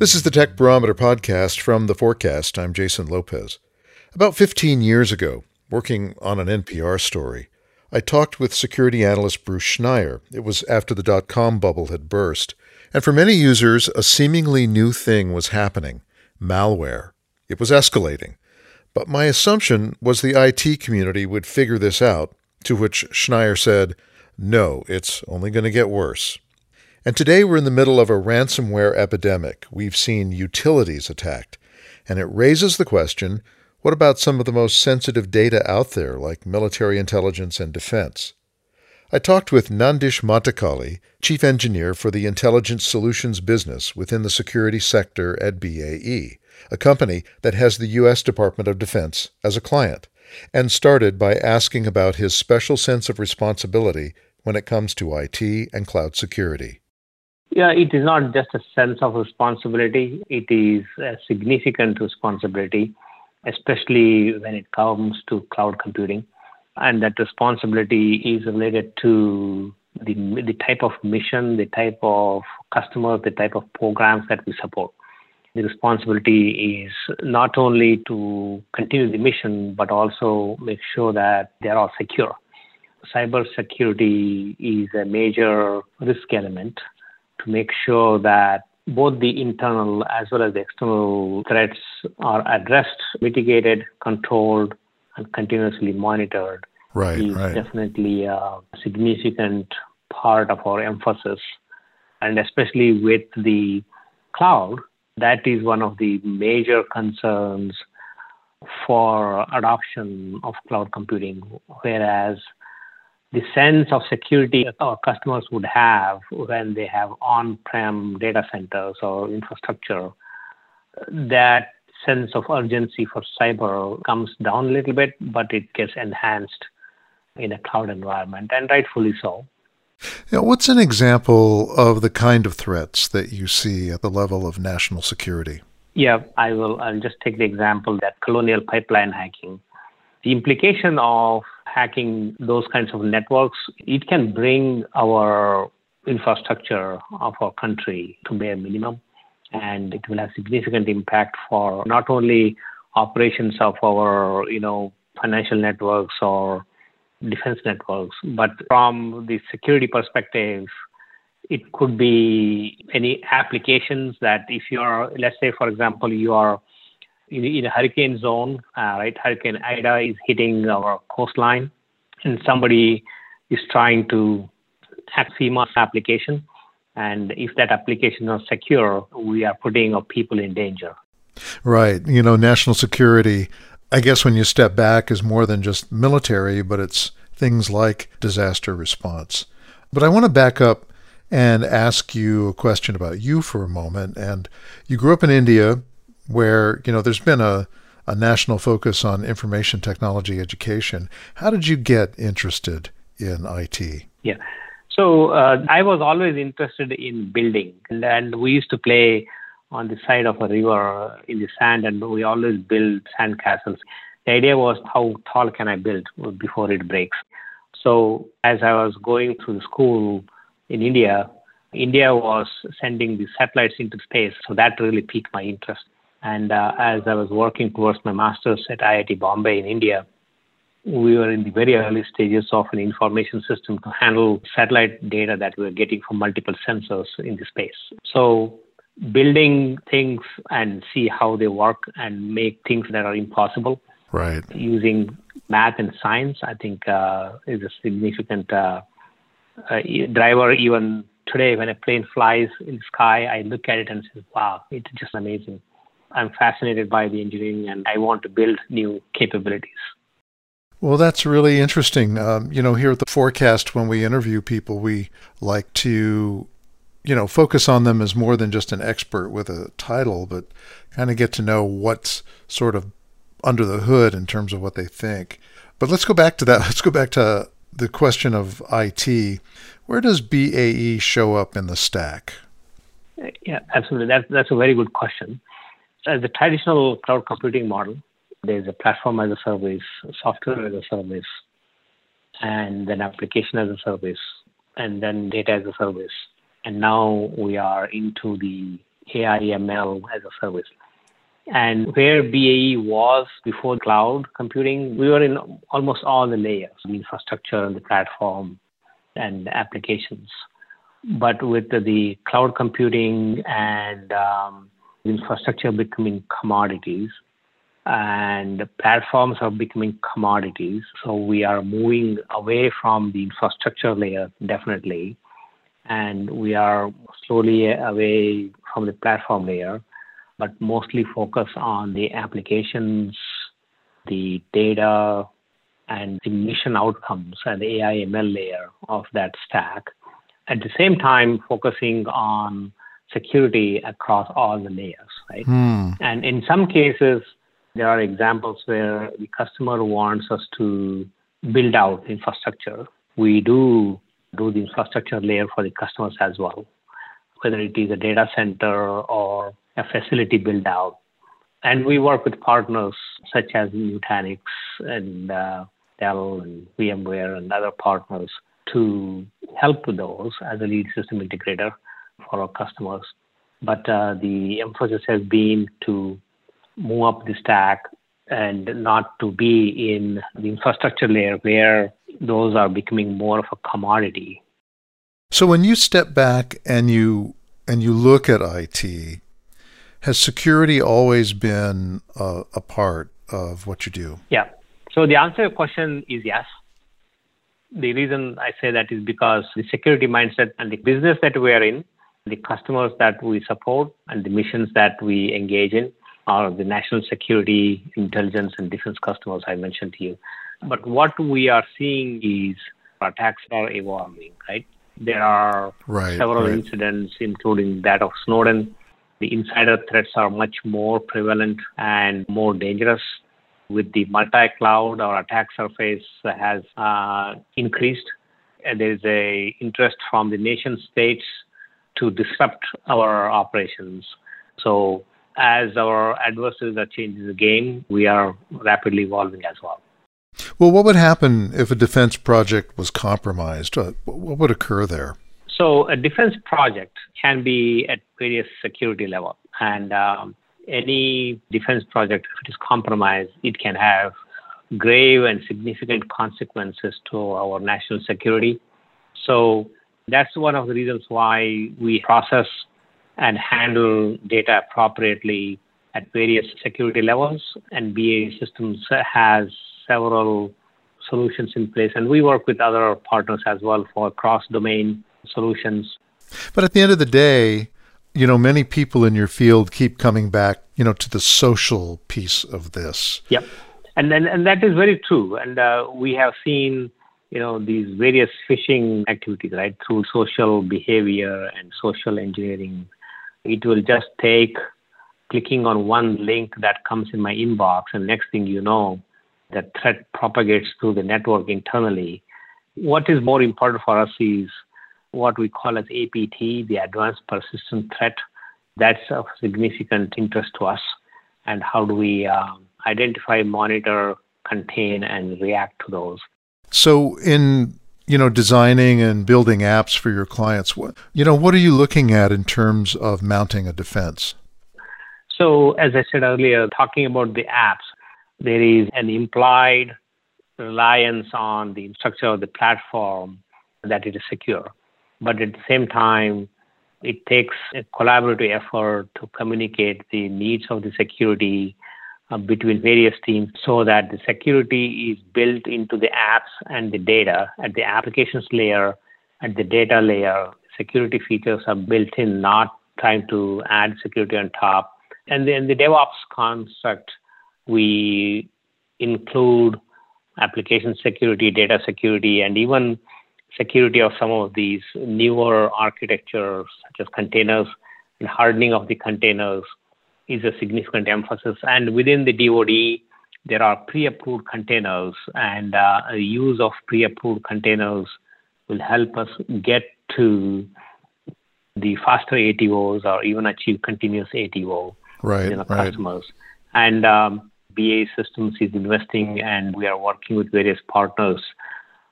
This is the Tech Barometer podcast from The Forecast. I'm Jason Lopez. About 15 years ago, working on an NPR story, I talked with security analyst Bruce Schneier. It was after the dot com bubble had burst. And for many users, a seemingly new thing was happening malware. It was escalating. But my assumption was the IT community would figure this out, to which Schneier said, No, it's only going to get worse. And today we're in the middle of a ransomware epidemic. We've seen utilities attacked. And it raises the question what about some of the most sensitive data out there, like military intelligence and defense? I talked with Nandish Matakali, Chief Engineer for the Intelligence Solutions business within the security sector at BAE, a company that has the U.S. Department of Defense as a client, and started by asking about his special sense of responsibility when it comes to IT and cloud security. Yeah, it is not just a sense of responsibility, it is a significant responsibility, especially when it comes to cloud computing. And that responsibility is related to the, the type of mission, the type of customers, the type of programs that we support. The responsibility is not only to continue the mission, but also make sure that they are all secure. Cybersecurity is a major risk element to make sure that both the internal as well as the external threats are addressed, mitigated, controlled, and continuously monitored. Right, is right. definitely a significant part of our emphasis. And especially with the cloud, that is one of the major concerns for adoption of cloud computing. Whereas the sense of security our customers would have when they have on-prem data centers or infrastructure, that sense of urgency for cyber comes down a little bit, but it gets enhanced in a cloud environment, and rightfully so. Yeah, what's an example of the kind of threats that you see at the level of national security? Yeah, I will. I'll just take the example that colonial pipeline hacking. The implication of hacking those kinds of networks, it can bring our infrastructure of our country to bare minimum. And it will have significant impact for not only operations of our, you know, financial networks or defense networks, but from the security perspective, it could be any applications that if you're, let's say, for example, you are in, in a hurricane zone, uh, right? Hurricane Ida is hitting our coastline, and somebody is trying to hack FEMA application. And if that application is secure, we are putting our people in danger. Right. You know, national security, I guess when you step back, is more than just military, but it's things like disaster response. But I want to back up and ask you a question about you for a moment. And you grew up in India, where you know there's been a, a national focus on information technology education. How did you get interested in IT? Yeah. So uh, I was always interested in building, and, and we used to play on the side of a river in the sand, and we always build sand castles. The idea was how tall can I build before it breaks. So as I was going through school in India, India was sending the satellites into space, so that really piqued my interest. And uh, as I was working towards my master's at IIT Bombay in India, we were in the very early stages of an information system to handle satellite data that we were getting from multiple sensors in the space. So building things and see how they work and make things that are impossible. Right. Using math and science, I think, uh, is a significant uh, uh, driver. Even today, when a plane flies in the sky, I look at it and say, "Wow, it's just amazing." I'm fascinated by the engineering and I want to build new capabilities. Well, that's really interesting. Um, you know, here at the forecast, when we interview people, we like to, you know, focus on them as more than just an expert with a title, but kind of get to know what's sort of under the hood in terms of what they think. But let's go back to that. Let's go back to the question of IT. Where does BAE show up in the stack? Yeah, absolutely. That's that's a very good question. As the traditional cloud computing model, there's a platform as a service, software as a service, and then application as a service, and then data as a service. And now we are into the AI ML as a service. And where BAE was before cloud computing, we were in almost all the layers, the infrastructure and the platform and applications. But with the, the cloud computing and um, infrastructure becoming commodities, and platforms are becoming commodities. So we are moving away from the infrastructure layer, definitely, and we are slowly away from the platform layer, but mostly focus on the applications, the data, and the mission outcomes and the AI ML layer of that stack. At the same time, focusing on security across all the layers, right? Hmm. And in some cases, there are examples where the customer wants us to build out infrastructure. We do do the infrastructure layer for the customers as well, whether it is a data center or a facility build out. And we work with partners such as Nutanix and uh, Dell and VMware and other partners to help with those as a lead system integrator for our customers. But uh, the emphasis has been to move up the stack and not to be in the infrastructure layer where those are becoming more of a commodity. So when you step back and you and you look at IT, has security always been a, a part of what you do? Yeah. So the answer to your question is yes. The reason I say that is because the security mindset and the business that we are in, the customers that we support, and the missions that we engage in are the national security, intelligence, and defense customers I mentioned to you. But what we are seeing is attacks are evolving, right? There are right, several right. incidents, including that of Snowden. The insider threats are much more prevalent and more dangerous. With the multi-cloud, our attack surface has uh, increased. And there is a interest from the nation states to disrupt our operations. So as our adversaries are changing the game, we are rapidly evolving as well. Well, what would happen if a defense project was compromised? Uh, what would occur there? So, a defense project can be at various security level, and um, any defense project, if it is compromised, it can have grave and significant consequences to our national security. So, that's one of the reasons why we process and handle data appropriately at various security levels. And BAE Systems has several solutions in place. And we work with other partners as well for cross domain solutions. But at the end of the day, you know, many people in your field keep coming back, you know, to the social piece of this. Yep. And, and, and that is very true. And uh, we have seen, you know, these various phishing activities, right, through social behavior and social engineering it will just take clicking on one link that comes in my inbox, and next thing you know, the threat propagates through the network internally. What is more important for us is what we call as APT, the Advanced Persistent Threat. That's of significant interest to us. And how do we uh, identify, monitor, contain, and react to those? So, in you know, designing and building apps for your clients, what, you know, what are you looking at in terms of mounting a defense? So, as I said earlier, talking about the apps, there is an implied reliance on the structure of the platform that it is secure. But at the same time, it takes a collaborative effort to communicate the needs of the security Uh, between various teams so that the security is built into the apps and the data at the applications layer, at the data layer. Security features are built in, not trying to add security on top. And then the DevOps construct, we include application security, data security, and even security of some of these newer architectures, such as containers and hardening of the containers is a significant emphasis. And within the DoD, there are pre-approved containers, and uh, use of pre-approved containers will help us get to the faster ATOs or even achieve continuous ATO right, in our right. customers. And um, BAE Systems is investing, and we are working with various partners,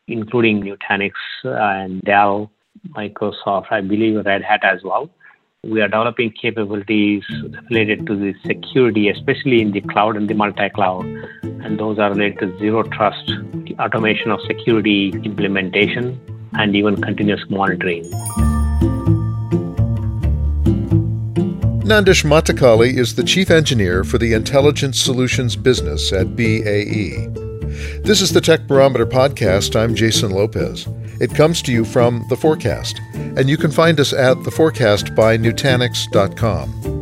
including Nutanix and Dell, Microsoft, I believe Red Hat as well We are developing capabilities related to the security, especially in the cloud and the multi cloud. And those are related to zero trust, the automation of security implementation, and even continuous monitoring. Nandish Matakali is the chief engineer for the Intelligence Solutions business at BAE. This is the Tech Barometer podcast. I'm Jason Lopez. It comes to you from The Forecast, and you can find us at The Forecast by Nutanix.com.